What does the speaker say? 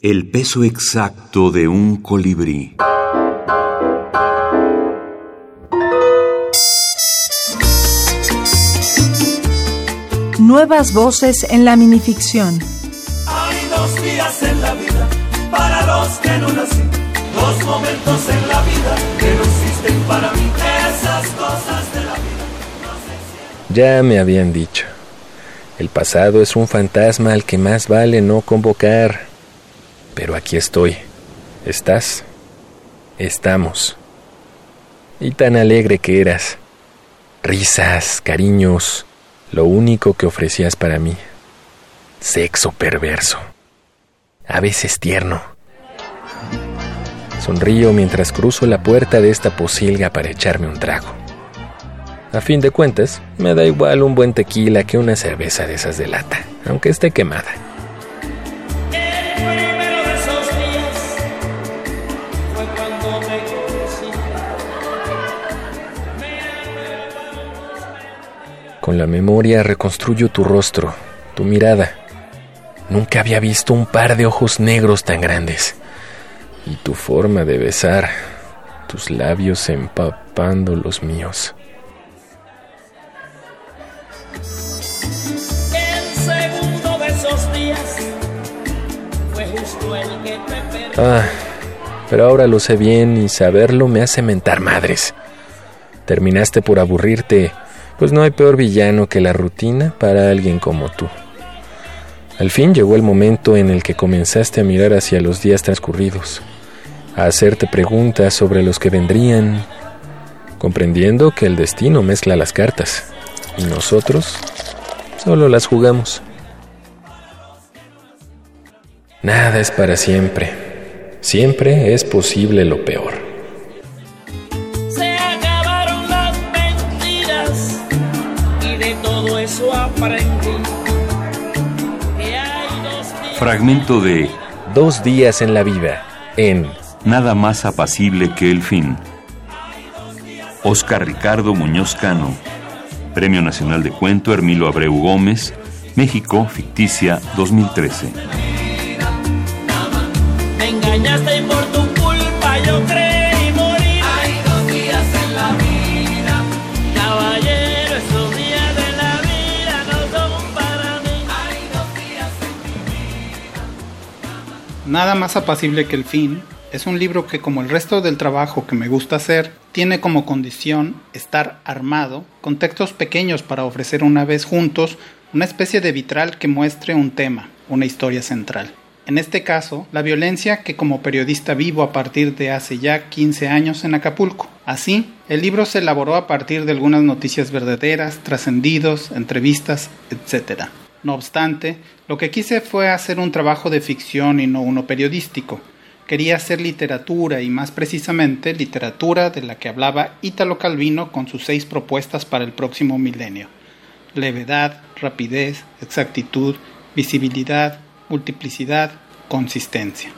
El peso exacto de un colibrí. Nuevas voces en la minificción. Hay dos días en la vida para los que no nací, dos momentos en la vida que no existen para mí, esas cosas de la vida. Ya me habían dicho. El pasado es un fantasma al que más vale no convocar. Pero aquí estoy. ¿Estás? Estamos. Y tan alegre que eras. Risas, cariños, lo único que ofrecías para mí. Sexo perverso. A veces tierno. Sonrío mientras cruzo la puerta de esta posilga para echarme un trago. A fin de cuentas, me da igual un buen tequila que una cerveza de esas de lata, aunque esté quemada. Con la memoria reconstruyo tu rostro, tu mirada. Nunca había visto un par de ojos negros tan grandes. Y tu forma de besar, tus labios empapando los míos. Ah, pero ahora lo sé bien y saberlo me hace mentar madres. Terminaste por aburrirte, pues no hay peor villano que la rutina para alguien como tú. Al fin llegó el momento en el que comenzaste a mirar hacia los días transcurridos, a hacerte preguntas sobre los que vendrían, comprendiendo que el destino mezcla las cartas y nosotros solo las jugamos. Nada es para siempre. Siempre es posible lo peor. Eso aprendí. Que hay dos días. Fragmento de Dos días en la vida, en Nada más apacible que el fin. Oscar Ricardo Muñoz Cano. Premio Nacional de Cuento Hermilo Abreu Gómez. México, ficticia 2013. Me engañaste y por Nada más apacible que el fin es un libro que como el resto del trabajo que me gusta hacer, tiene como condición estar armado con textos pequeños para ofrecer una vez juntos una especie de vitral que muestre un tema, una historia central. En este caso, la violencia que como periodista vivo a partir de hace ya 15 años en Acapulco. Así, el libro se elaboró a partir de algunas noticias verdaderas, trascendidos, entrevistas, etc. No obstante, lo que quise fue hacer un trabajo de ficción y no uno periodístico. Quería hacer literatura y más precisamente literatura de la que hablaba Ítalo Calvino con sus seis propuestas para el próximo milenio. Levedad, rapidez, exactitud, visibilidad, multiplicidad, consistencia.